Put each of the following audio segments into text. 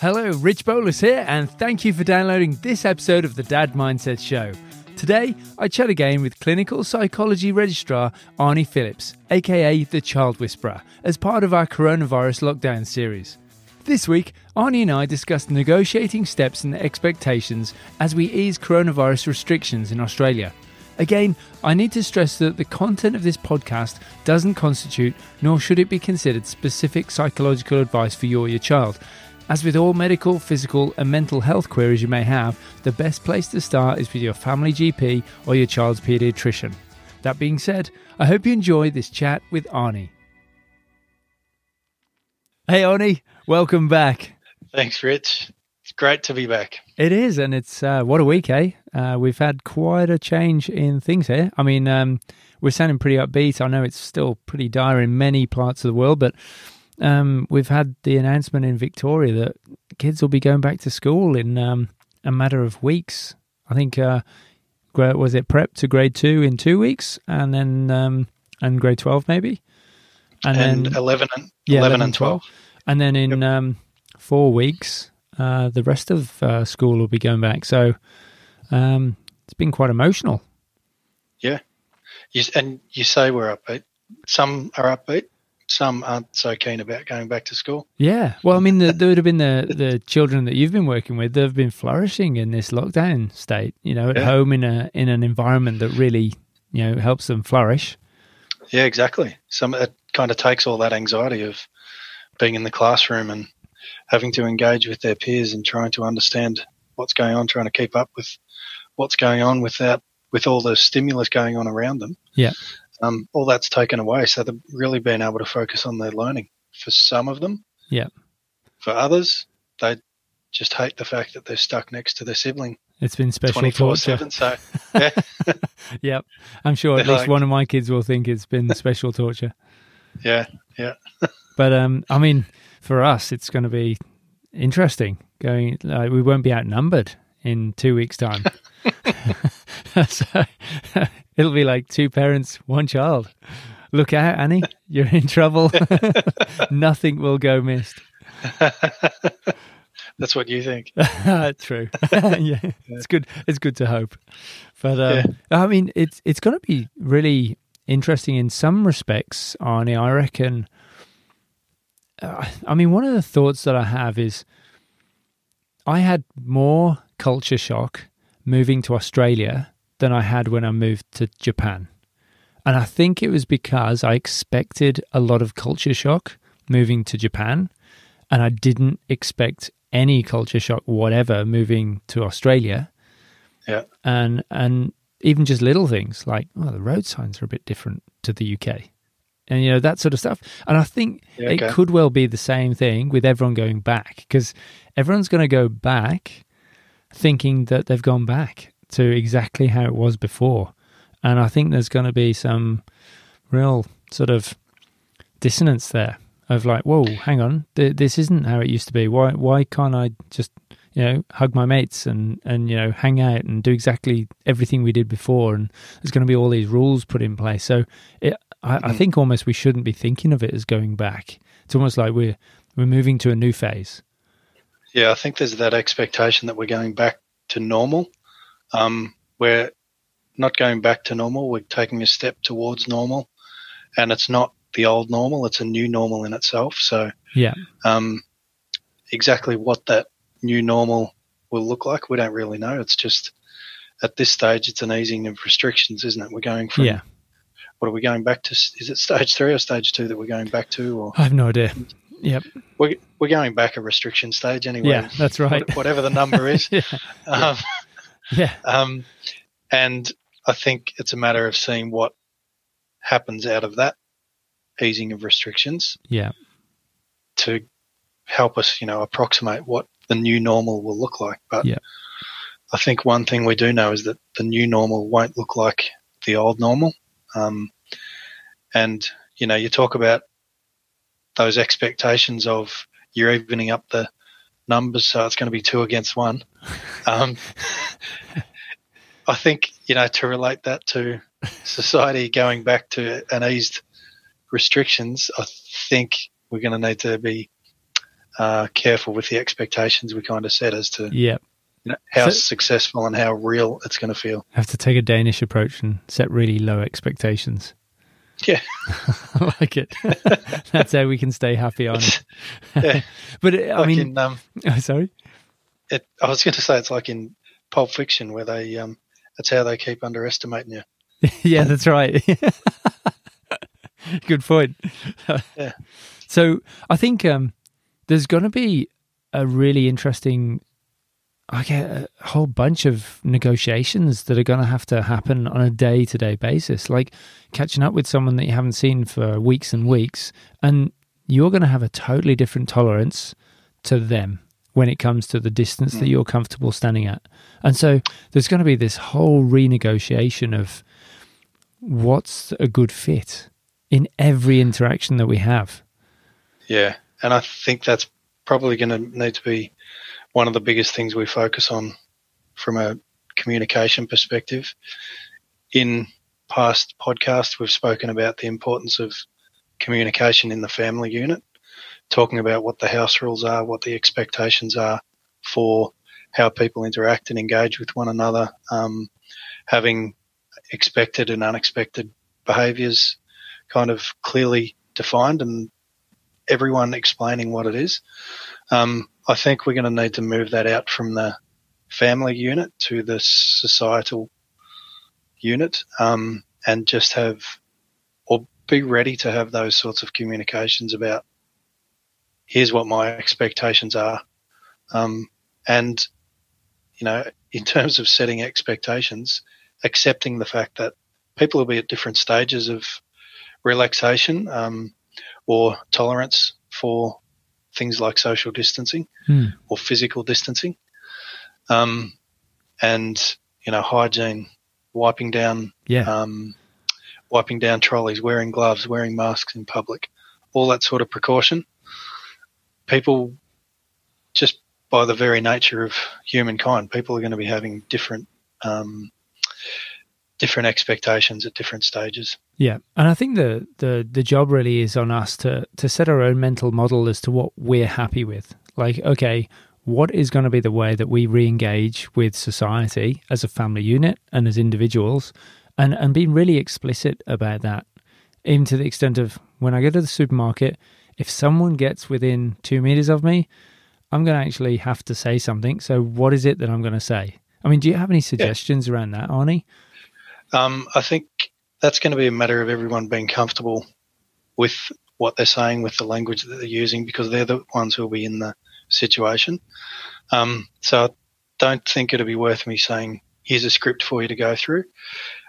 Hello, Rich Bolus here, and thank you for downloading this episode of the Dad Mindset Show. Today, I chat again with clinical psychology registrar Arnie Phillips, aka the Child Whisperer, as part of our coronavirus lockdown series. This week, Arnie and I discussed negotiating steps and expectations as we ease coronavirus restrictions in Australia. Again, I need to stress that the content of this podcast doesn't constitute, nor should it be considered, specific psychological advice for you or your child. As with all medical, physical, and mental health queries you may have, the best place to start is with your family GP or your child's paediatrician. That being said, I hope you enjoy this chat with Arnie. Hey, Arnie, welcome back. Thanks, Rich. It's great to be back. It is, and it's uh, what a week, eh? Uh, we've had quite a change in things here. I mean, um, we're sounding pretty upbeat. I know it's still pretty dire in many parts of the world, but um, we've had the announcement in Victoria that kids will be going back to school in um, a matter of weeks. I think uh, was it prep to grade two in two weeks, and then um, and grade twelve maybe, and, and then eleven and yeah, 11, 11 and 12. 12. and then in yep. um, four weeks, uh, the rest of uh, school will be going back. So um, it's been quite emotional. Yeah, you, and you say we're upbeat. Some are upbeat, some aren't so keen about going back to school. Yeah, well, I mean, the, there would have been the the children that you've been working with. They've been flourishing in this lockdown state. You know, at yeah. home in a in an environment that really you know helps them flourish. Yeah, exactly. Some it kind of takes all that anxiety of being in the classroom and having to engage with their peers and trying to understand what's going on, trying to keep up with what's going on without with all the stimulus going on around them. Yeah um, all that's taken away. So they've really been able to focus on their learning for some of them. Yeah. For others, they just hate the fact that they're stuck next to their sibling. It's been special torture. So, yeah. yep. I'm sure at they're least like, one of my kids will think it's been special torture. Yeah, yeah. but um, I mean, for us, it's going to be interesting. Going, like, we won't be outnumbered in two weeks' time. so it'll be like two parents, one child. Look out, Annie, you're in trouble. Nothing will go missed. That's what you think. True. yeah, it's good. It's good to hope. But um, yeah. I mean, it's it's going to be really interesting in some respects, Arnie. I reckon. Uh, I mean, one of the thoughts that I have is, I had more culture shock moving to Australia than I had when I moved to Japan. And I think it was because I expected a lot of culture shock moving to Japan, and I didn't expect any culture shock whatever moving to Australia. Yeah. And and even just little things like oh the road signs are a bit different to the UK. And you know that sort of stuff. And I think yeah, okay. it could well be the same thing with everyone going back because everyone's going to go back thinking that they've gone back to exactly how it was before. And I think there's going to be some real sort of dissonance there of like, whoa, hang on, th- this isn't how it used to be. Why why can't I just you know hug my mates and and you know hang out and do exactly everything we did before? And there's going to be all these rules put in place. So it, I, I mm. think almost we shouldn't be thinking of it as going back. It's almost like we're we're moving to a new phase. Yeah, I think there's that expectation that we're going back to normal. Um, we're not going back to normal. We're taking a step towards normal, and it's not the old normal. It's a new normal in itself. So, yeah, um, exactly what that new normal will look like, we don't really know. It's just at this stage, it's an easing of restrictions, isn't it? We're going from yeah. What are we going back to? Is it stage three or stage two that we're going back to? Or I have no idea. Yep. We're, we're going back a restriction stage anyway. Yeah, that's right. Whatever the number is. yeah. Um, yeah. Um, and I think it's a matter of seeing what happens out of that easing of restrictions. Yeah. To help us, you know, approximate what the new normal will look like. But yeah. I think one thing we do know is that the new normal won't look like the old normal. Um, and, you know, you talk about those expectations of you're evening up the numbers, so it's going to be two against one. Um, I think you know to relate that to society going back to an eased restrictions, I think we're going to need to be uh, careful with the expectations we kind of set as to Yeah. you know, how So- successful and how real it's going to feel. Have to take a Danish approach and set really low expectations. Yeah. I like it. That's how we can stay happy on it. Yeah. but it, I like mean, in, um, oh, sorry. it, I was going to say it's like in Pulp Fiction where they um, that's how they keep underestimating you. yeah, that's right. Good point. Yeah. So I think um, there's going to be a really interesting, I get a whole bunch of negotiations that are going to have to happen on a day to day basis, like catching up with someone that you haven't seen for weeks and weeks, and you're going to have a totally different tolerance to them when it comes to the distance that hmm. you're comfortable standing at. And so there's going to be this whole renegotiation of what's a good fit in every interaction that we have. Yeah, and I think that's probably going to need to be one of the biggest things we focus on from a communication perspective. In past podcasts, we've spoken about the importance of communication in the family unit, talking about what the house rules are, what the expectations are for how people interact and engage with one another, um, having expected and unexpected behaviours kind of clearly defined and everyone explaining what it is. Um, I think we're going to need to move that out from the family unit to the societal unit um, and just have or be ready to have those sorts of communications about here's what my expectations are. Um, and, you know, in terms of setting expectations, accepting the fact that people will be at different stages of relaxation um, or tolerance for things like social distancing Hmm. or physical distancing. Um, and, you know, hygiene, wiping down Yeah. um, wiping down trolleys, wearing gloves, wearing masks in public, all that sort of precaution. People, just by the very nature of humankind, people are going to be having different um, different expectations at different stages. Yeah, and I think the the the job really is on us to to set our own mental model as to what we're happy with. Like, okay, what is going to be the way that we re-engage with society as a family unit and as individuals, and and being really explicit about that, even to the extent of when I go to the supermarket, if someone gets within two meters of me, I'm going to actually have to say something. So, what is it that I'm going to say? I mean, do you have any suggestions around that, Arnie? Um, I think that's going to be a matter of everyone being comfortable with what they're saying, with the language that they're using, because they're the ones who will be in the situation. Um, so I don't think it'll be worth me saying, here's a script for you to go through.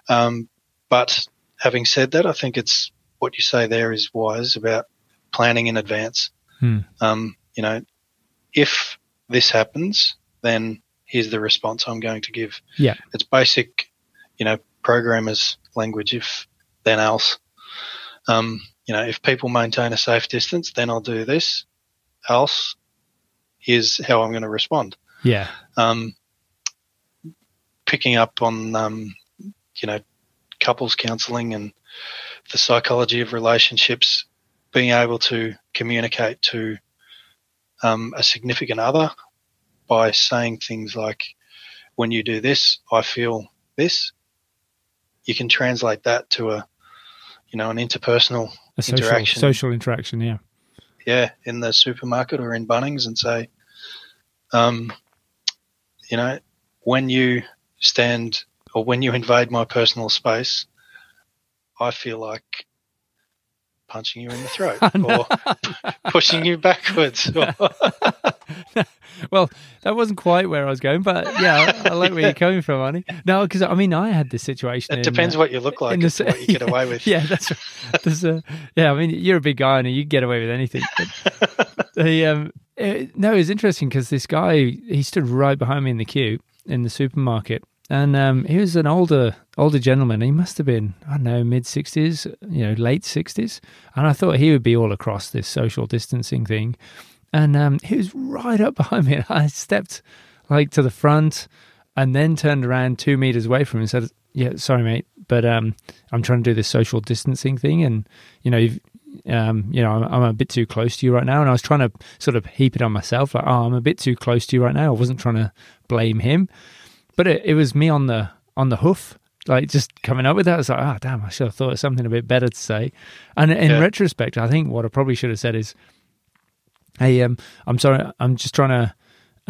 Um, but having said that, I think it's what you say there is wise about planning in advance. Hmm. Um, you know, if this happens, then here's the response I'm going to give. Yeah. It's basic, you know, programmers language, if then else. Um, you know, if people maintain a safe distance, then I'll do this. Else, here's how I'm going to respond. Yeah, Um, picking up on, um, you know, couples counselling and the psychology of relationships, being able to communicate to um, a significant other by saying things like, when you do this, I feel this. You can translate that to a, you know, an interpersonal a social Interaction. social interaction. Yeah. yeah, in the supermarket or in Bunnings and say, um, you know, when you stand or when you invade my personal space, I feel like punching you in the throat or pushing you backwards. Or, well, that wasn't quite where I was going, but yeah, I, I like where you're coming from, Arnie. No, because I mean, I had this situation. it in, depends uh, what you look like in the as to s- what you get away with. Yeah, that's right. Yeah. I mean, you're a big guy, and you get away with anything. But the um, it, no, it's interesting because this guy he stood right behind me in the queue in the supermarket, and um, he was an older older gentleman. He must have been I don't know mid sixties, you know, late sixties, and I thought he would be all across this social distancing thing. And um, he was right up behind me. I stepped like to the front, and then turned around two meters away from him and said, "Yeah, sorry, mate, but um, I'm trying to do this social distancing thing, and you know, you've, um, you know, I'm, I'm, a bit too close to you right now. And I was trying to sort of heap it on myself, like, oh, I'm a bit too close to you right now. I wasn't trying to blame him, but it, it was me on the on the hoof, like just coming up with that. I was like, oh, damn, I should have thought of something a bit better to say. And in yeah. retrospect, I think what I probably should have said is, hey, um, I'm sorry, I'm just trying to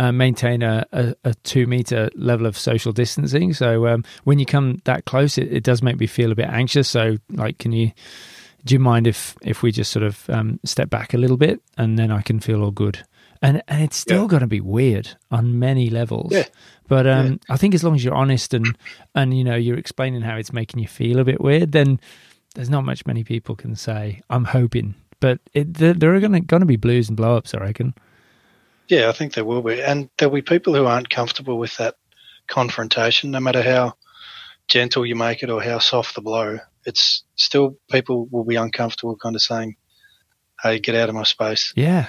uh, maintain a, a, a, two meter level of social distancing. So um, when you come that close, it, it, does make me feel a bit anxious. So like, can you? Do you mind if if we just sort of um, step back a little bit and then I can feel all good? And and it's still yeah. going to be weird on many levels. Yeah. But um, yeah. I think as long as you're honest and and you know you're explaining how it's making you feel a bit weird, then there's not much many people can say. I'm hoping, but it, there, there are going to going to be blues and blow ups. I reckon. Yeah, I think there will be, and there'll be people who aren't comfortable with that confrontation, no matter how gentle you make it or how soft the blow. It's still people will be uncomfortable, kind of saying, "Hey, get out of my space." Yeah.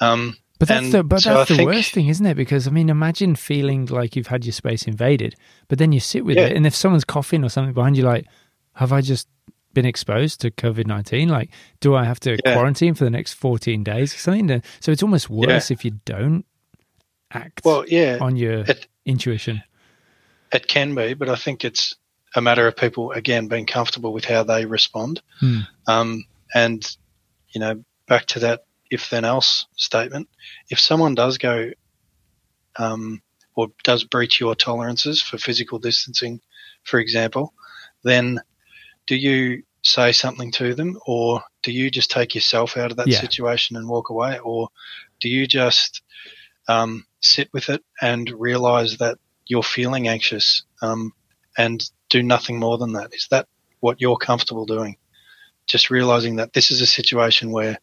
Um, but that's the but so that's I the think, worst thing, isn't it? Because I mean, imagine feeling like you've had your space invaded, but then you sit with yeah. it, and if someone's coughing or something behind you, like, have I just been exposed to COVID nineteen? Like, do I have to yeah. quarantine for the next fourteen days or something? So it's almost worse yeah. if you don't act. Well, yeah, on your it, intuition. It can be, but I think it's a matter of people again being comfortable with how they respond. Hmm. Um, and you know, back to that if then else statement. If someone does go um, or does breach your tolerances for physical distancing, for example, then do you say something to them or do you just take yourself out of that yeah. situation and walk away or do you just um, sit with it and realize that you're feeling anxious um, and do nothing more than that is that what you're comfortable doing just realizing that this is a situation where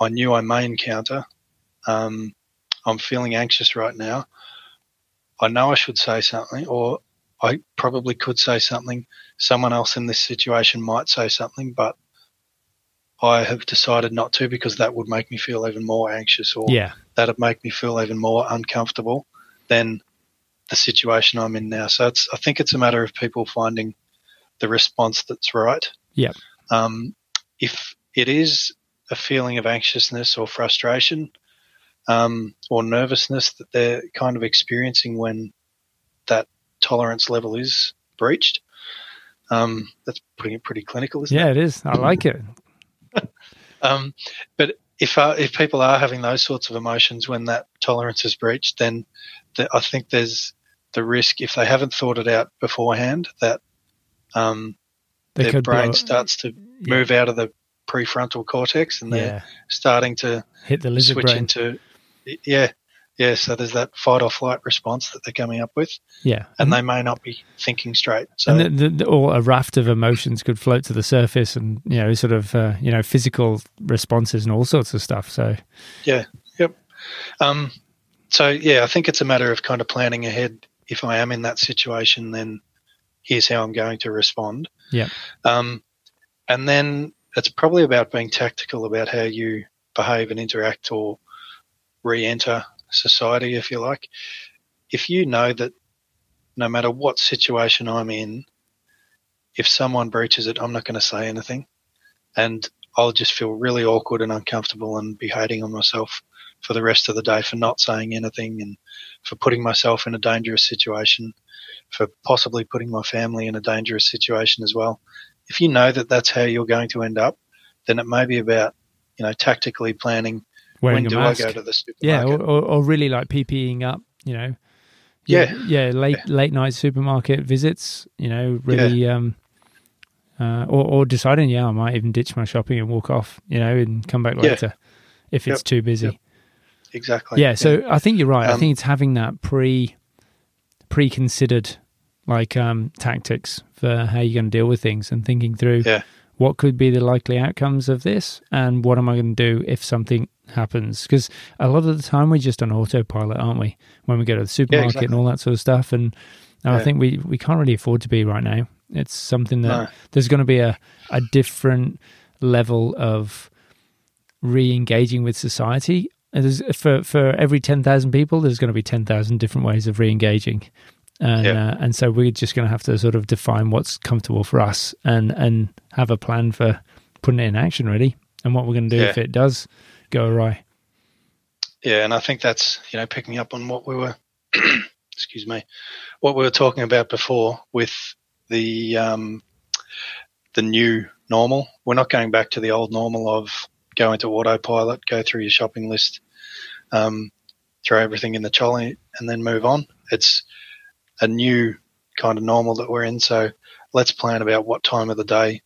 i knew i may encounter um, i'm feeling anxious right now i know i should say something or I probably could say something. Someone else in this situation might say something, but I have decided not to because that would make me feel even more anxious or yeah. that'd make me feel even more uncomfortable than the situation I'm in now. So it's, I think it's a matter of people finding the response that's right. Yeah. Um, if it is a feeling of anxiousness or frustration um, or nervousness that they're kind of experiencing when that tolerance level is breached. Um, that's putting it pretty clinical, isn't yeah, it? Yeah, it is. I like it. um, but if uh, if people are having those sorts of emotions when that tolerance is breached, then the, I think there's the risk if they haven't thought it out beforehand that um, their brain blow. starts to yeah. move out of the prefrontal cortex and they're yeah. starting to hit the lizard switch brain. into yeah yeah, so there's that fight or flight response that they're coming up with. Yeah. And they may not be thinking straight. So. And the, the, or a raft of emotions could float to the surface and, you know, sort of, uh, you know, physical responses and all sorts of stuff. So, yeah, yep. Um, so, yeah, I think it's a matter of kind of planning ahead. If I am in that situation, then here's how I'm going to respond. Yeah. Um, and then it's probably about being tactical about how you behave and interact or re enter society, if you like, if you know that no matter what situation I'm in, if someone breaches it, I'm not going to say anything. And I'll just feel really awkward and uncomfortable and be hating on myself for the rest of the day for not saying anything and for putting myself in a dangerous situation, for possibly putting my family in a dangerous situation as well. If you know that that's how you're going to end up, then it may be about, you know, tactically planning Wearing when do mask. I go to the supermarket? Yeah, or, or, or really like PPEing up, you know. Yeah, yeah, late yeah. late night supermarket visits. You know, really, yeah. um, uh, or or deciding, yeah, I might even ditch my shopping and walk off, you know, and come back later yeah. if it's yep. too busy. Yep. Exactly. Yeah, so I think you're right. Um, I think it's having that pre pre considered like um, tactics for how you're going to deal with things and thinking through yeah. what could be the likely outcomes of this and what am I going to do if something happens because a lot of the time we're just on autopilot, aren't we? When we go to the supermarket yeah, exactly. and all that sort of stuff, and, and yeah. I think we we can't really afford to be right now. It's something that no. there's going to be a a different level of re-engaging with society. There's, for for every ten thousand people, there's going to be ten thousand different ways of re-engaging, and uh, and so we're just going to have to sort of define what's comfortable for us and and have a plan for putting it in action. Really. and what we're going to do Yeah. if it does go awry. Yeah, and I think that's you know picking up on what we were, excuse me, what we were talking about before with the um, the new normal. We're not going back to the old normal of go into autopilot, go through your shopping list, um, throw everything in the trolley, and then move on. It's a new kind of normal that we're in. So let's plan about what time of the day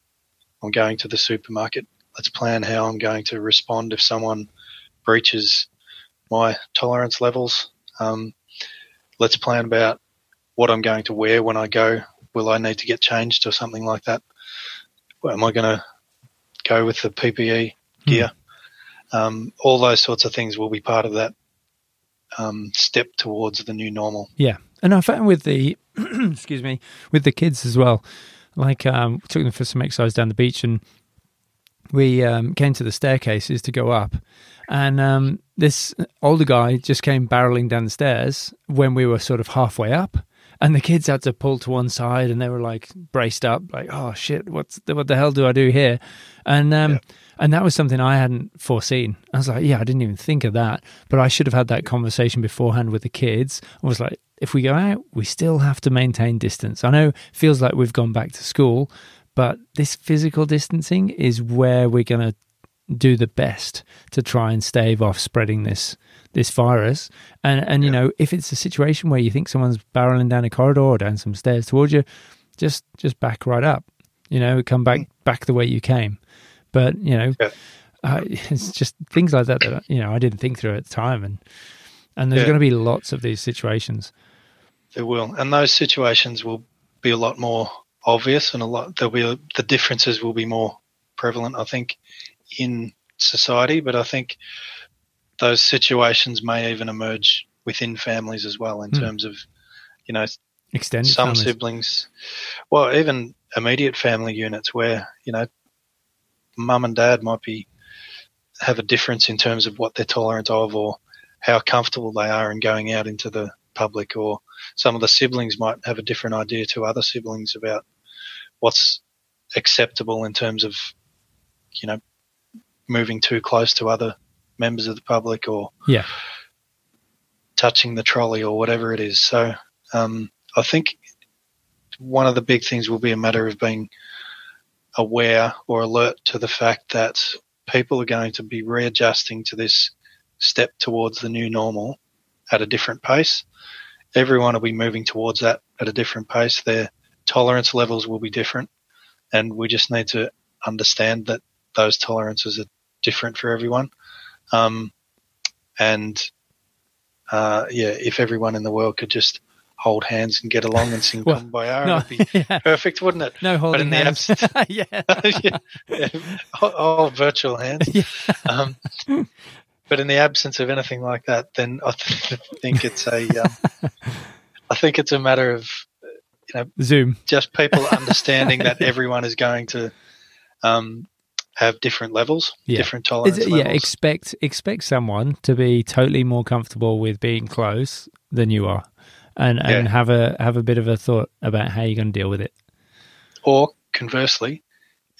I'm going to the supermarket. Let's plan how I'm going to respond if someone breaches my tolerance levels. Um, let's plan about what I'm going to wear when I go. Will I need to get changed or something like that? Well, am I going to go with the PPE gear? Um, all those sorts of things will be part of that um, step towards the new normal. Yeah, and I found with the excuse me with the kids as well. Like um, took them for some exercise down the beach, and we um, came to the staircases to go up, and um, this older guy just came barreling down the stairs when we were sort of halfway up. And the kids had to pull to one side, and they were like braced up, like, "Oh shit, what's the, what the hell do I do here?" And um, Yeah. and that was something I hadn't foreseen. I was like, "Yeah, I didn't even think of that," but I should have had that conversation beforehand with the kids. I was like, "If we go out, we still have to maintain distance." I know it feels like we've gone back to school, but this physical distancing is where we're going to do the best to try and stave off spreading this this virus. And and you Yeah. know, if it's a situation where you think someone's barreling down a corridor or down some stairs towards you, just just back right up. You know, come back back the way you came. But you know, Yeah. uh, it's just things like that that you know I didn't think through at the time, and and there's Yeah. going to be lots of these situations. There will, and those situations will be a lot more obvious, and a lot there'll be the differences will be more prevalent. I think in society, but I think those situations may even emerge within families as well in Hmm. terms of you know Extended some families. siblings, well, even immediate family units where you know mum and dad might be have a difference in terms of what they're tolerant of or how comfortable they are in going out into the public, or some of the siblings might have a different idea to other siblings about what's acceptable in terms of you know moving too close to other members of the public or Yeah. touching the trolley or whatever it is. So um, I think one of the big things will be a matter of being aware or alert to the fact that people are going to be readjusting to this step towards the new normal at a different pace. Everyone will be moving towards that at a different pace. Their tolerance levels will be different, and we just need to understand that those tolerances are different for everyone. Um, and uh, yeah, if everyone in the world could just hold hands and get along and sing Well, Kumbaya, No, it'd be yeah. perfect, wouldn't it? no holding in the hands. yeah. yeah, yeah. Oh, oh, virtual hands. Yeah. Um, but in the absence of anything like that, then I th- think it's a, um, I think it's a matter of you know, Zoom. just people understanding that everyone is going to um, have different levels, Yeah. different tolerance levels. yeah, expect expect someone to be totally more comfortable with being close than you are, and and Yeah. have a have a bit of a thought about how you're going to deal with it. or conversely,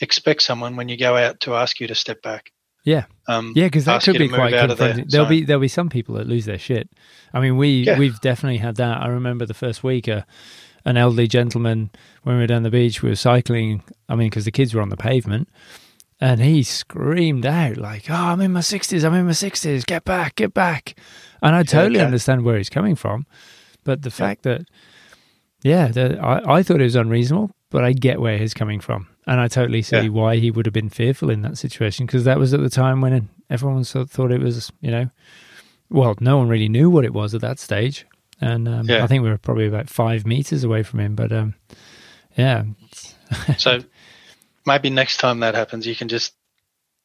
expect someone when you go out to ask you to step back. Yeah. Um, Yeah, because that could be quite confronting. There'll be there'll be some people that lose their shit. I mean, we Yeah. we've definitely had that. I remember the first week, uh, an elderly gentleman when we were down the beach, we were cycling. I mean, because the kids were on the pavement, and he screamed out like, "Oh, I'm in my sixties! I'm in my sixties! Get back! Get back!" And I totally okay. understand where he's coming from, but the fact that, yeah, that I I thought it was unreasonable, but I get where he's coming from, and I totally see Yeah. why he would have been fearful in that situation because that was at the time when everyone sort of thought it was, you know, well, no one really knew what it was at that stage, and um, Yeah. I think we were probably about five meters away from him, but um, yeah, So maybe next time that happens, you can just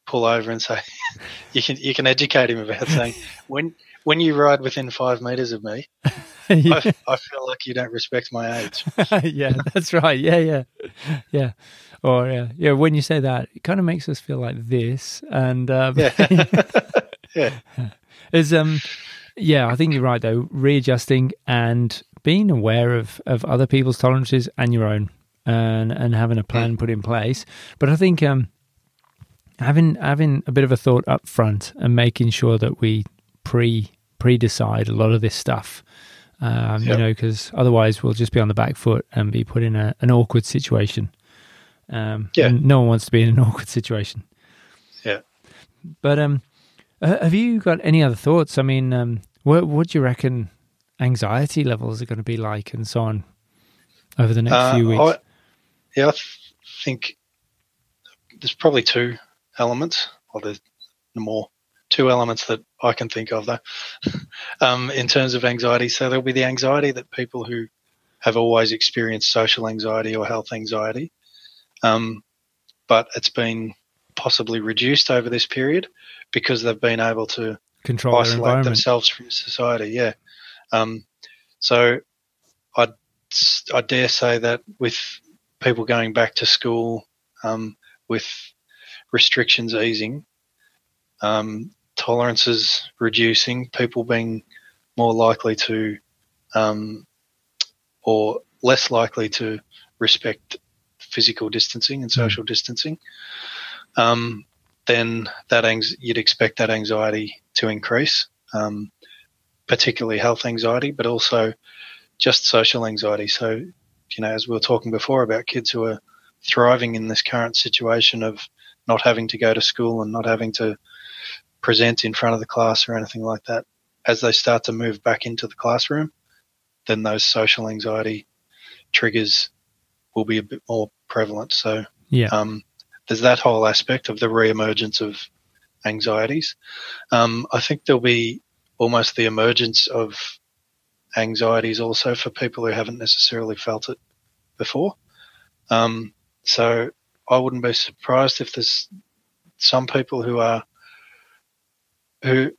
pull over and say you can you can educate him about saying when when you ride within five meters of me, yeah. I, I feel like you don't respect my age. yeah, that's right. Yeah, yeah, yeah. Or yeah, yeah. When you say that, it kind of makes us feel like this, and um, Yeah, yeah, is um, yeah. I think you're right though. Readjusting and being aware of of other people's tolerances and your own, and and having a plan put in place. But I think um, having having a bit of a thought up front and making sure that we pre pre decide a lot of this stuff. Um, Yep. You know, because otherwise we'll just be on the back foot and be put in a, an awkward situation. Um, Yeah. and no one wants to be in an awkward situation. Yeah. But um, have you got any other thoughts? I mean, um, what what do you reckon anxiety levels are going to be like, and so on, over the next Uh, few weeks? I, yeah, I think there's probably two elements, or there's more, two elements that I can think of though, um, in terms of anxiety. So there'll be the anxiety that people who have always experienced social anxiety or health anxiety, um, but it's been possibly reduced over this period because they've been able to Control isolate themselves from society. Yeah. Um, so I I dare say that with people going back to school, um, with restrictions easing, um, tolerances reducing, people being more likely to, um, or less likely to respect physical distancing and social distancing, um, then that anx- you'd expect that anxiety to increase, um, particularly health anxiety, but also just social anxiety. So, you know, as we were talking before about kids who are thriving in this current situation of not having to go to school and not having to present in front of the class or anything like that, as they start to move back into the classroom, then those social anxiety triggers will be a bit more prevalent. So, yeah. um, there's that whole aspect of the re-emergence of anxieties. Um, I think there'll be almost the emergence of anxieties also for people who haven't necessarily felt it before. Um, so I wouldn't be surprised if there's some people who are who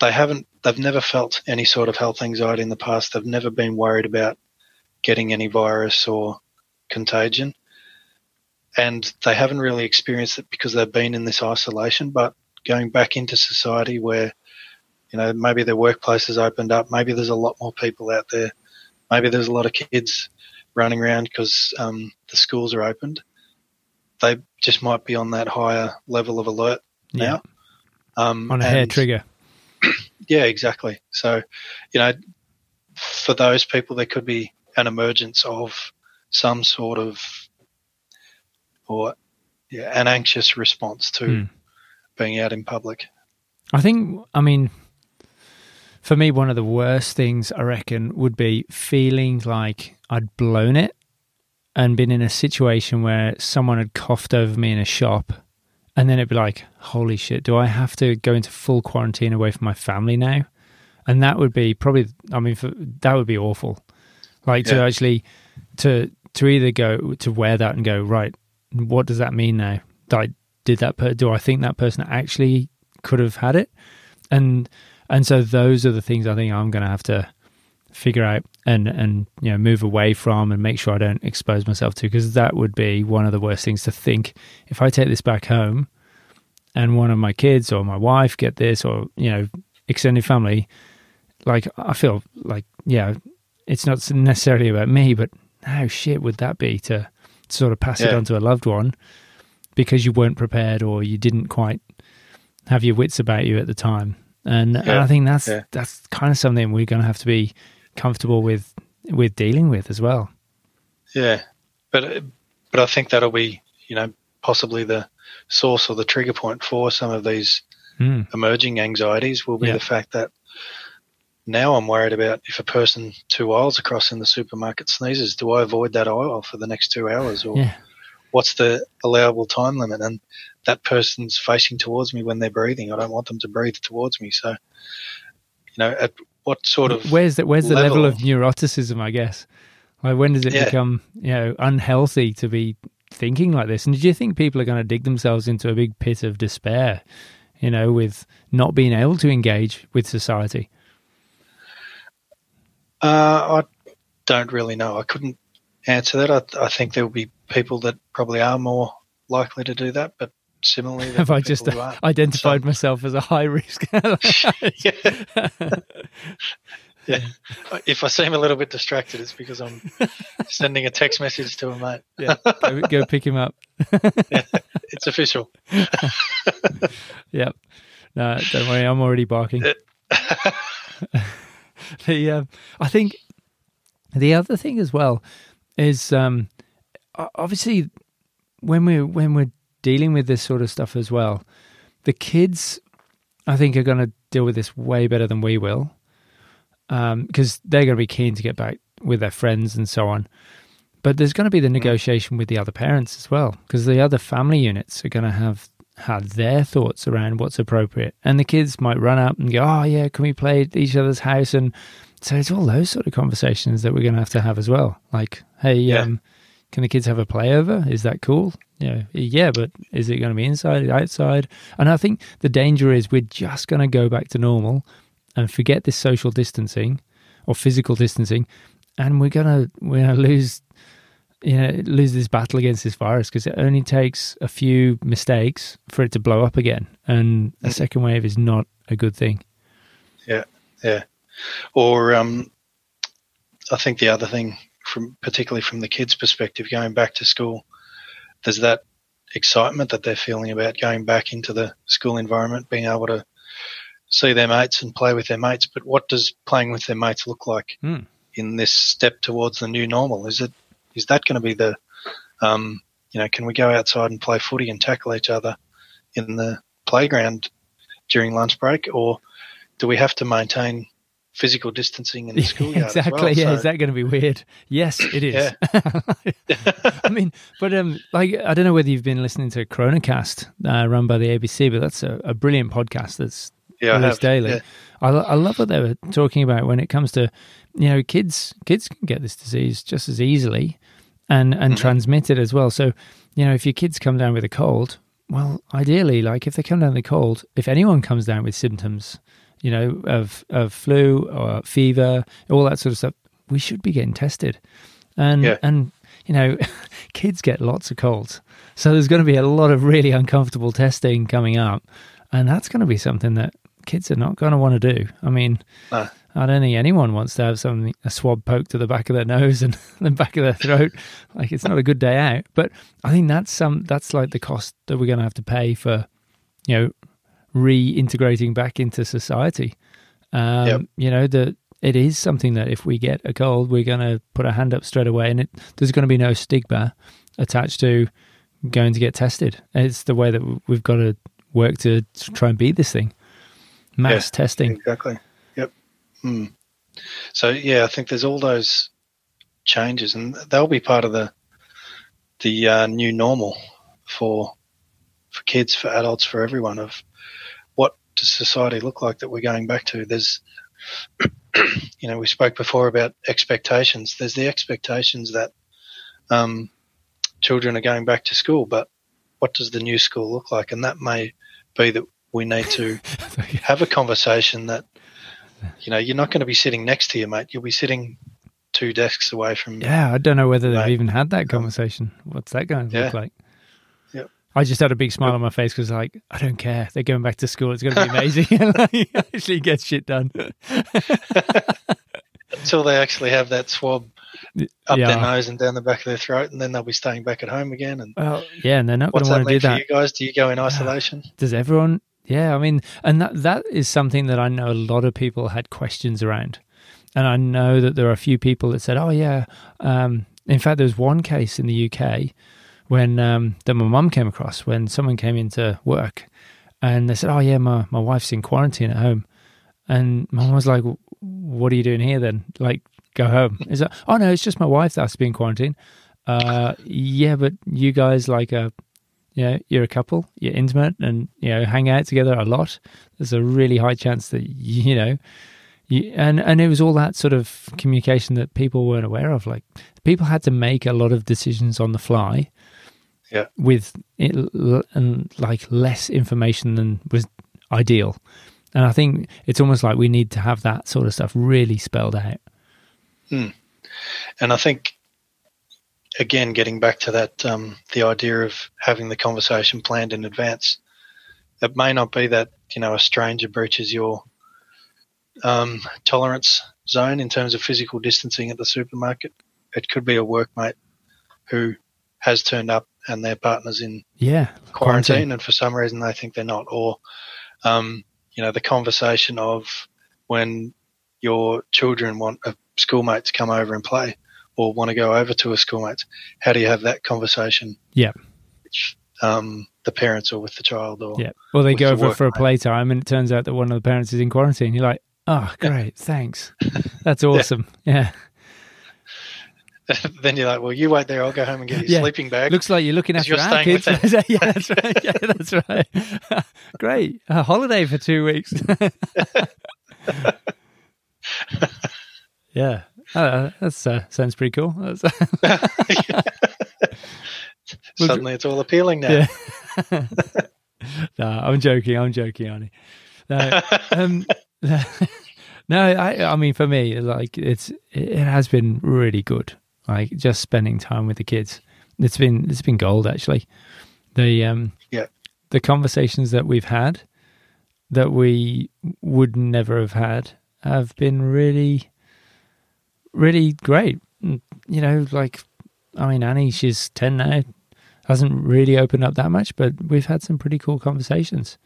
they haven't they've never felt any sort of health anxiety in the past. They've never been worried about getting any virus or contagion and they haven't really experienced it because they've been in this isolation. But going back into society where, you know, maybe their workplace has opened up, maybe there's a lot more people out there, maybe there's a lot of kids running around because um, the schools are opened. They just might be on that higher level of alert yeah. now. Um, On a hair trigger. yeah, exactly. So, you know, for those people, there could be an emergence of some sort of, or yeah, an anxious response to Hmm. being out in public. I think, I mean, for me, one of the worst things I reckon would be feeling like I'd blown it and been in a situation where someone had coughed over me in a shop. And then it'd be like, holy shit, do I have to go into full quarantine away from my family now? And that would be probably, I mean, for, that would be awful. Like to actually, to, to either go, to wear that and go, right, what does that mean now? Like, did that, per- do I think that person actually could have had it? And, and so those are the things I think I'm going to have to figure out and and you know move away from and make sure I don't expose myself to because that would be one of the worst things to think. If I take this back home and one of my kids or my wife get this or you know extended family like I feel like yeah it's not necessarily about me but how shit would that be to sort of pass it on to a loved one because you weren't prepared or you didn't quite have your wits about you at the time. And, and I think that's Yeah. that's kind of something we're going to have to be comfortable with with dealing with as well. Yeah, but but I think that'll be you know possibly the source or the trigger point for some of these Mm. emerging anxieties will be Yeah. the fact that now I'm worried about if a person two aisles across in the supermarket sneezes, do I avoid that aisle for the next two hours or Yeah, what's the allowable time limit? And that person's facing towards me when they're breathing. I don't want them to breathe towards me. So, you know, at what sort of where's the where's the level, level- of neuroticism? I guess. Like when does it Yeah. become you know unhealthy to be thinking like this? And do you think people are going to dig themselves into a big pit of despair? You know, with not being able to engage with society. Uh, I don't really know. I couldn't answer that. I, I think there will be people that probably are more likely to do that, but similarly? Have I just people who aren't? identified myself as a high risk? So- myself as a high risk? yeah. If I seem a little bit distracted, it's because I'm sending a text message to a mate. yeah, go, go pick him up. It's official. Yep. No, don't worry, I'm already barking. the um, I think the other thing as well is um, obviously when we when we're dealing with this sort of stuff as well, the kids I think are going to deal with this way better than we will because they're going to be keen to get back with their friends and so on. But there's going to be the negotiation with the other parents as well because the other family units are going to have had their thoughts around what's appropriate. And the kids might run up and go, Oh, yeah, can we play at each other's house? And so it's all those sort of conversations that we're going to have to have as well. Like, hey, Yeah. um, can the kids have a playover? Is that cool? Yeah, yeah, but is it going to be inside, outside? And I think the danger is we're just going to go back to normal and forget this social distancing or physical distancing, and we're gonna we're gonna lose you know lose this battle against this virus because it only takes a few mistakes for it to blow up again, and a Mhm. second wave is not a good thing. Yeah, yeah. Or um, I think the other thing, from particularly from the kids' perspective, going back to school, there's that excitement that they're feeling about going back into the school environment, being able to see their mates and play with their mates. But what does playing with their mates look like Hmm. in this step towards the new normal? Is it is that going to be the um, you know, can we go outside and play footy and tackle each other in the playground during lunch break, or do we have to maintain physical distancing in the schoolyard? as exactly. well? Yeah, So- is that going to be weird? Yes, it is. I mean, but um, like I don't know whether you've been listening to Coronacast, uh, run by the ABC, but that's a, a brilliant podcast. That's yeah, I released daily. Yeah. I, I love what they were talking about when it comes to, you know, kids. Kids can get this disease just as easily, and and Mhm. transmit it as well. So, you know, if your kids come down with a cold, well, ideally, like if they come down with a cold, if anyone comes down with symptoms, you know, of of flu or fever, all that sort of stuff, we should be getting tested. And Yeah. and you know, kids get lots of colds, so there's going to be a lot of really uncomfortable testing coming up, and that's going to be something that kids are not going to want to do. I mean, No. I don't think anyone wants to have something a swab poked to the back of their nose and the back of their throat. like it's not a good day out. But I think that's some that's like the cost that we're going to have to pay for, you know, reintegrating back into society. Um, Yep. You know that it is something that if we get a cold, we're going to put a hand up straight away, and it, there's going to be no stigma attached to going to get tested. It's the way that we've got to work to try and beat this thing. Mass Yeah. testing. Exactly. Yep. Hmm. So yeah, I think there's all those changes, and they'll be part of the the uh, new normal for for kids, for adults, for everyone. Of does society look like that we're going back to? There's, you know, we spoke before about expectations. There's the expectations that um, children are going back to school, but what does the new school look like? And that may be that we need to have a conversation that you know you're not going to be sitting next to your mate you'll be sitting two desks away from Yeah, I don't know whether they've Right. even had that conversation. What's that going to look like? I just had a big smile on my face because, like, I don't care. They're going back to school. It's going to be amazing. and like, actually get shit done. until they actually have that swab up yeah. their nose and down the back of their throat and then they'll be staying back at home again and Well, yeah, and they're not going to want to do for that. you guys do you go in isolation Does everyone? Yeah, I mean, and that that is something that I know a lot of people had questions around, and I know that there are a few people that said, "Oh yeah." Um, in fact, there was one case in the UK when um, that my mum came across when someone came into work, and they said, "Oh yeah, my my wife's in quarantine at home," and my mum was like, "What are you doing here then? Like, go home." Is that? Oh no, it's just my wife that's been quarantined. Uh, yeah, but you guys like uh, you know, you're a couple, you're intimate, and you know, hang out together a lot. There's a really high chance that you know, you, and and it was all that sort of communication that people weren't aware of. Like people had to make a lot of decisions on the fly, Yeah. with it, and like less information than was ideal. And I think it's almost like we need to have that sort of stuff really spelled out. and i think again, getting back to that, um, the idea of having the conversation planned in advance. It may not be that you know a stranger breaches your um, tolerance zone in terms of physical distancing at the supermarket. It could be a workmate who has turned up and their partner's in yeah quarantine, quarantine. and for some reason they think they're not, or um, you know the conversation of when your children want a schoolmate to come over and play or want to go over to a schoolmate. How do you have that conversation? Yeah. Um, the parents or with the child or yeah. Well, they go over for a playtime and it turns out that one of the parents is in quarantine. You're like, oh, great, thanks. That's awesome. yeah. then you're like, well, you wait there. I'll go home and get your yeah. sleeping bag. Looks like you're looking after you're our kids. yeah, that's right. Yeah, that's right. Great. A holiday for two weeks. yeah. Uh, that uh, sounds pretty cool. Suddenly it's all appealing now. Yeah. no, I'm joking. I'm joking, Arnie. No, um, no, I, I mean, for me, like it's, it has been really good. Like just spending time with the kids. It's been, it's been gold actually. The, um, yeah, the conversations that we've had that we would never have had have been really, really great. You know, like, I mean, Annie, she's 10 now, hasn't really opened up that much, but we've had some pretty cool conversations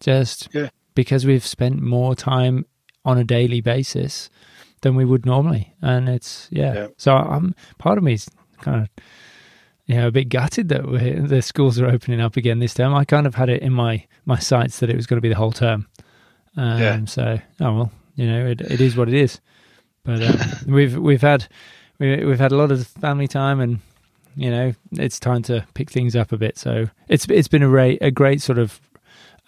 just yeah. because we've spent more time on a daily basis than we would normally. And it's, yeah. yeah. So I'm, part of me is kind of, you know, a bit gutted that the schools are opening up again this term. I kind of had it in my, my sights that it was going to be the whole term. Um, yeah. So, oh well, you know, it, it is what it is. But um, we've we've had we, we've had a lot of family time, and you know, it's time to pick things up a bit. So it's it's been a, ra- a great sort of,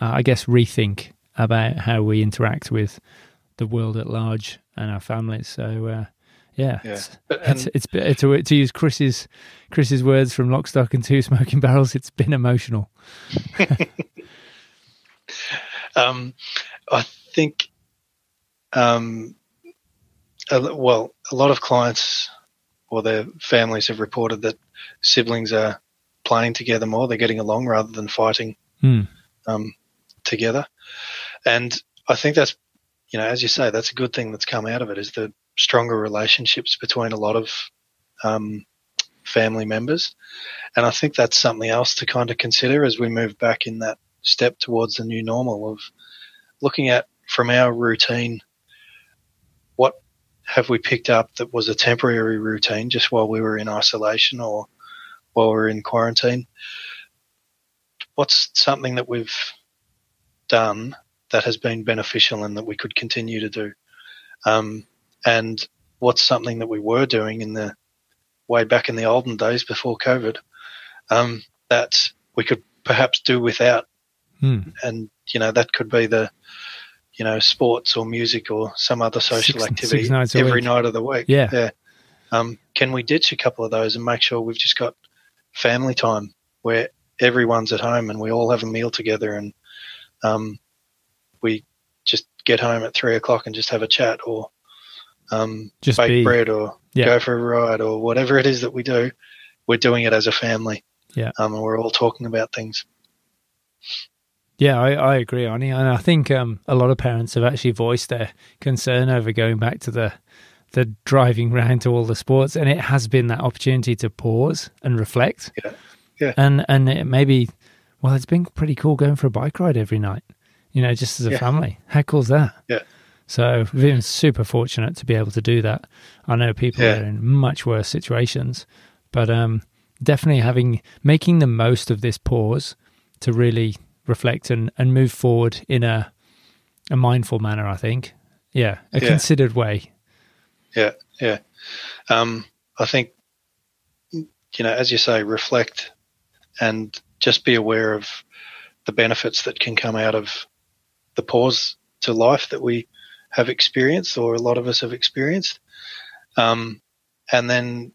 uh, I guess, rethink about how we interact with the world at large and our families. So uh, yeah, yeah. It's, it's, it's, it's, to, to use Chris's Chris's words from Lock, Stock and Two Smoking Barrels. It's been emotional. um, I think um, a, well, a lot of clients or their families have reported that siblings are playing together more. They're getting along rather than fighting mm. um, together. And I think that's, you know, as you say, that's a good thing that's come out of it is the stronger relationships between a lot of um, family members. And I think that's something else to kind of consider as we move back in that step towards the new normal of looking at from our routine what have we picked up that was a temporary routine just while we were in isolation or while we are in quarantine? What's something that we've done that has been beneficial and that we could continue to do? Um, and what's something that we were doing in the way back in the olden days before COVID um, that we could perhaps do without? Hmm. And, you know, that could be the you know, sports or music or some other social six, activity six every night of the week. Yeah. Yeah. Um, can we ditch a couple of those and make sure we've just got family time where everyone's at home and we all have a meal together and um, get home at three o'clock and just have a chat or um, just bake be, bread or yeah. go for a ride or whatever it is that we do. We're doing it as a family. Yeah. Um, and we're all talking about things. Yeah, I, I agree, Arnie, and I think um, a lot of parents have actually voiced their concern over going back to the the driving round to all the sports, and it has been that opportunity to pause and reflect. Yeah, yeah, and and it maybe, well, it's been pretty cool going for a bike ride every night. You know, just as a yeah. family. How cool is that? Yeah. So we've been super fortunate to be able to do that. I know people yeah. are in much worse situations, but um, definitely having making the most of this pause to really reflect and, and move forward in a a mindful manner. I think, yeah, a yeah. considered way. Yeah, yeah. Um, I think you know, as you say, reflect and just be aware of the benefits that can come out of the pause to life that we have experienced, or a lot of us have experienced. Um, and then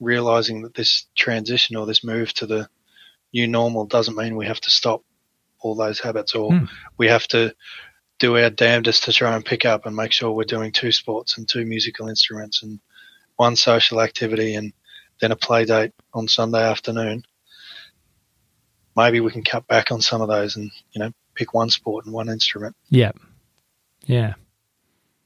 realizing that this transition or this move to the new normal doesn't mean we have to stop all those habits, or mm. we have to do our damnedest to try and pick up and make sure we're doing two sports and two musical instruments and one social activity and then a play date on Sunday afternoon, maybe we can cut back on some of those and you know pick one sport and one instrument. Yeah, yeah,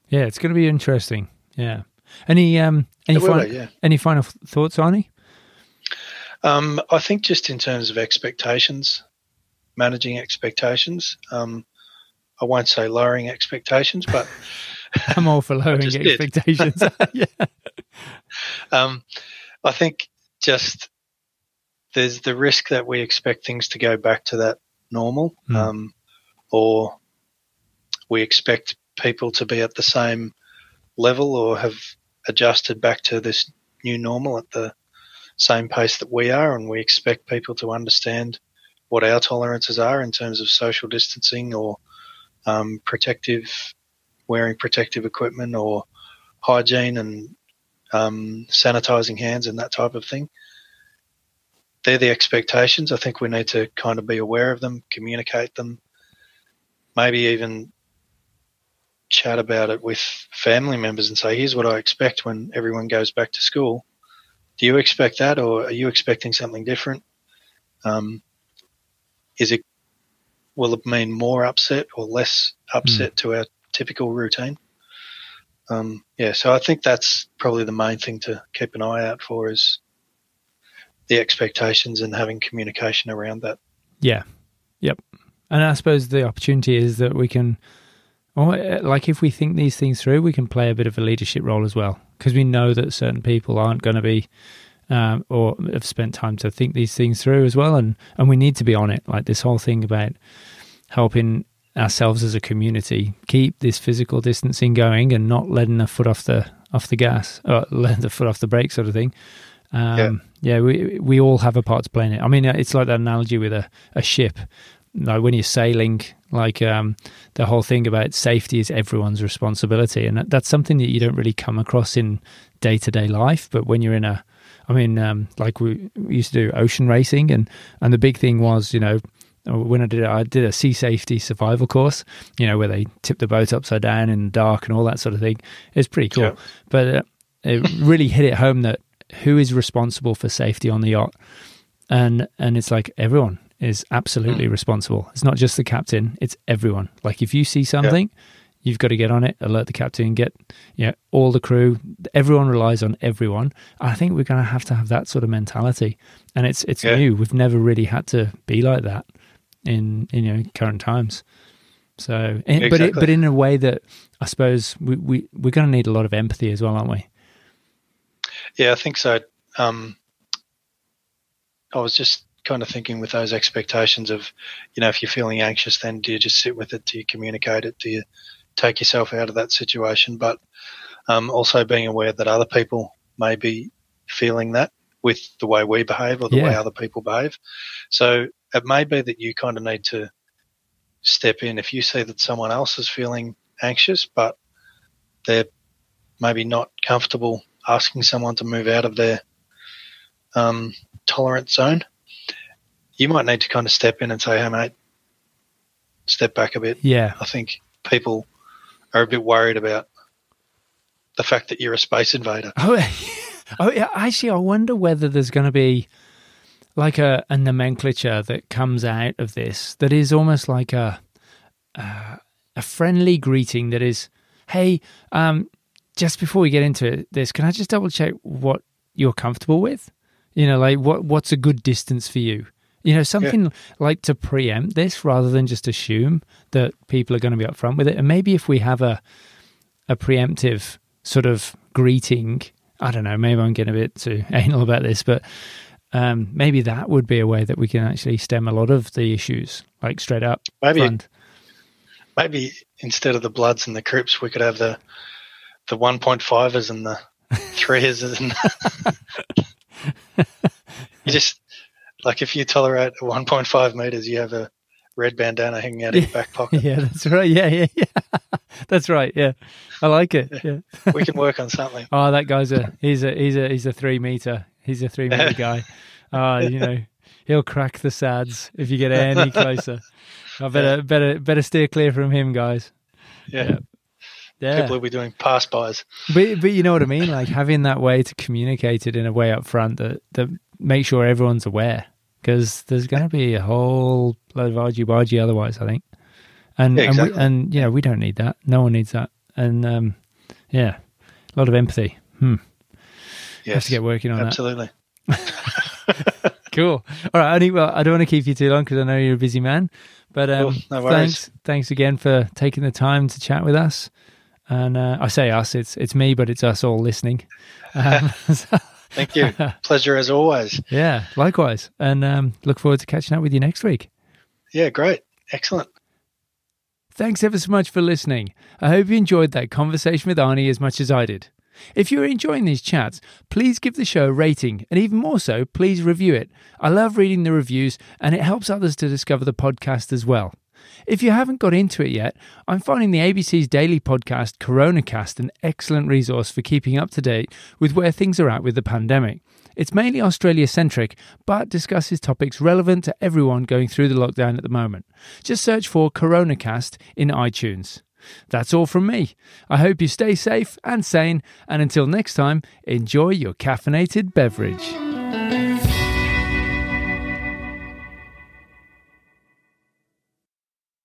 yeah. It's going to be interesting. Yeah. Any um any final be, yeah. any final thoughts, Arnie? Um, I think just in terms of expectations, managing expectations. Um, I won't say lowering expectations, but I'm all for lowering expectations. yeah. Um, I think just there's the risk that we expect things to go back to that normal, mm. um, or we expect people to be at the same level or have adjusted back to this new normal at the same pace that we are, and we expect people to understand what our tolerances are in terms of social distancing or um, protective, wearing protective equipment or hygiene and um, sanitizing hands and that type of thing. They're the expectations. I think we need to kind of be aware of them, communicate them, maybe even chat about it with family members and say, here's what I expect when everyone goes back to school. Do you expect that or are you expecting something different? Um, is it, will it mean more upset or less upset mm. to our typical routine? Um, yeah, so I think that's probably the main thing to keep an eye out for is the expectations and having communication around that. Yeah. Yep. And I suppose the opportunity is that we can, or like if we think these things through, we can play a bit of a leadership role as well because we know that certain people aren't going to be um, or have spent time to think these things through as well, and and we need to be on it. Like this whole thing about helping ourselves as a community keep this physical distancing going and not letting the foot off the off the gas or letting the foot off the brake sort of thing. Um, yeah. yeah, we we all have a part to play in it. I mean, it's like that analogy with a, a ship. Like when you're sailing, like um, the whole thing about safety is everyone's responsibility, and that's something that you don't really come across in day to day life. But when you're in a, I mean, um, like we, we used to do ocean racing, and and the big thing was, you know, when I did I did a sea safety survival course, you know, where they tip the boat upside down in the dark and all that sort of thing. It's pretty cool, yeah. but uh, it really hit it home that who is responsible for safety on the yacht, and and it's like everyone is absolutely mm. responsible. It's not just the captain; it's everyone. Like if you see something. Yeah. You've got to get on it, alert the captain, get you know, all the crew. Everyone relies on everyone. I think we're going to have to have that sort of mentality, and it's it's yeah. new. We've never really had to be like that in, in you know current times. So, in, exactly. but it, but in a way that I suppose we we we're going to need a lot of empathy as well, aren't we? Yeah, I think so. Um, I was just kind of thinking with those expectations of, you know, if you're feeling anxious, then do you just sit with it? Do you communicate it? Do you take yourself out of that situation? But um, also being aware that other people may be feeling that with the way we behave or the yeah. way other people behave. So it may be that you kind of need to step in if you see that someone else is feeling anxious, but they're maybe not comfortable asking someone to move out of their um, tolerance zone. You might need to kind of step in and say, "Hey, mate, step back a bit." Yeah, I think people are a bit worried about the fact that you're a space invader. Oh, oh yeah. Actually, I wonder whether there's going to be like a, a nomenclature that comes out of this that is almost like a uh, a friendly greeting that is, hey, um, just before we get into this, can I just double check what you're comfortable with? You know, like what what's a good distance for you? You know, something yeah. like to preempt this rather than just assume that people are going to be upfront with it. And maybe if we have a a preemptive sort of greeting, I don't know, maybe I'm getting a bit too anal about this, but um, maybe that would be a way that we can actually stem a lot of the issues, like straight up. Maybe, front. maybe instead of the Bloods and the Crips, we could have the the 1.5ers and the threes and you just like if you tolerate 1.5 meters, you have a red bandana hanging out of your back pocket. Yeah, that's right. Yeah, yeah, yeah. that's right. Yeah, I like it. Yeah, we can work on something. Oh, that guy's a he's a he's a he's a three meter. He's a three meter guy. Uh, you know, he'll crack the sads if you get any closer. I better better better steer clear from him, guys. Yeah. yeah. Yeah. People will be doing pass bys. But but you know what I mean? Like having that way to communicate it in a way up front that that makes sure everyone's aware. Because there's going to be a whole load of argy bargy otherwise, I think. And Yeah, and, we, exactly. and you know we don't need that. No one needs that. And um, yeah, a lot of empathy. Hmm. Have to get working on that. absolutely. Cool. All right. Well, I don't want to keep you too long because I know you're a busy man. But um, no worries. thanks, thanks again for taking the time to chat with us. And uh, I say us, it's it's me, but it's us all listening. Um, so- Thank you. Pleasure as always. yeah, likewise. And um, look forward to catching up with you next week. Yeah, great. Excellent. Thanks ever so much for listening. I hope you enjoyed that conversation with Arnie as much as I did. If you're enjoying these chats, please give the show a rating, and even more so, please review it. I love reading the reviews, and it helps others to discover the podcast as well. If you haven't got into it yet, I'm finding the ABC's daily podcast, Coronacast, an excellent resource for keeping up to date with where things are at with the pandemic. It's mainly Australia centric, but discusses topics relevant to everyone going through the lockdown at the moment. Just search for Coronacast in iTunes. That's all from me. I hope you stay safe and sane, and until next time, enjoy your caffeinated beverage.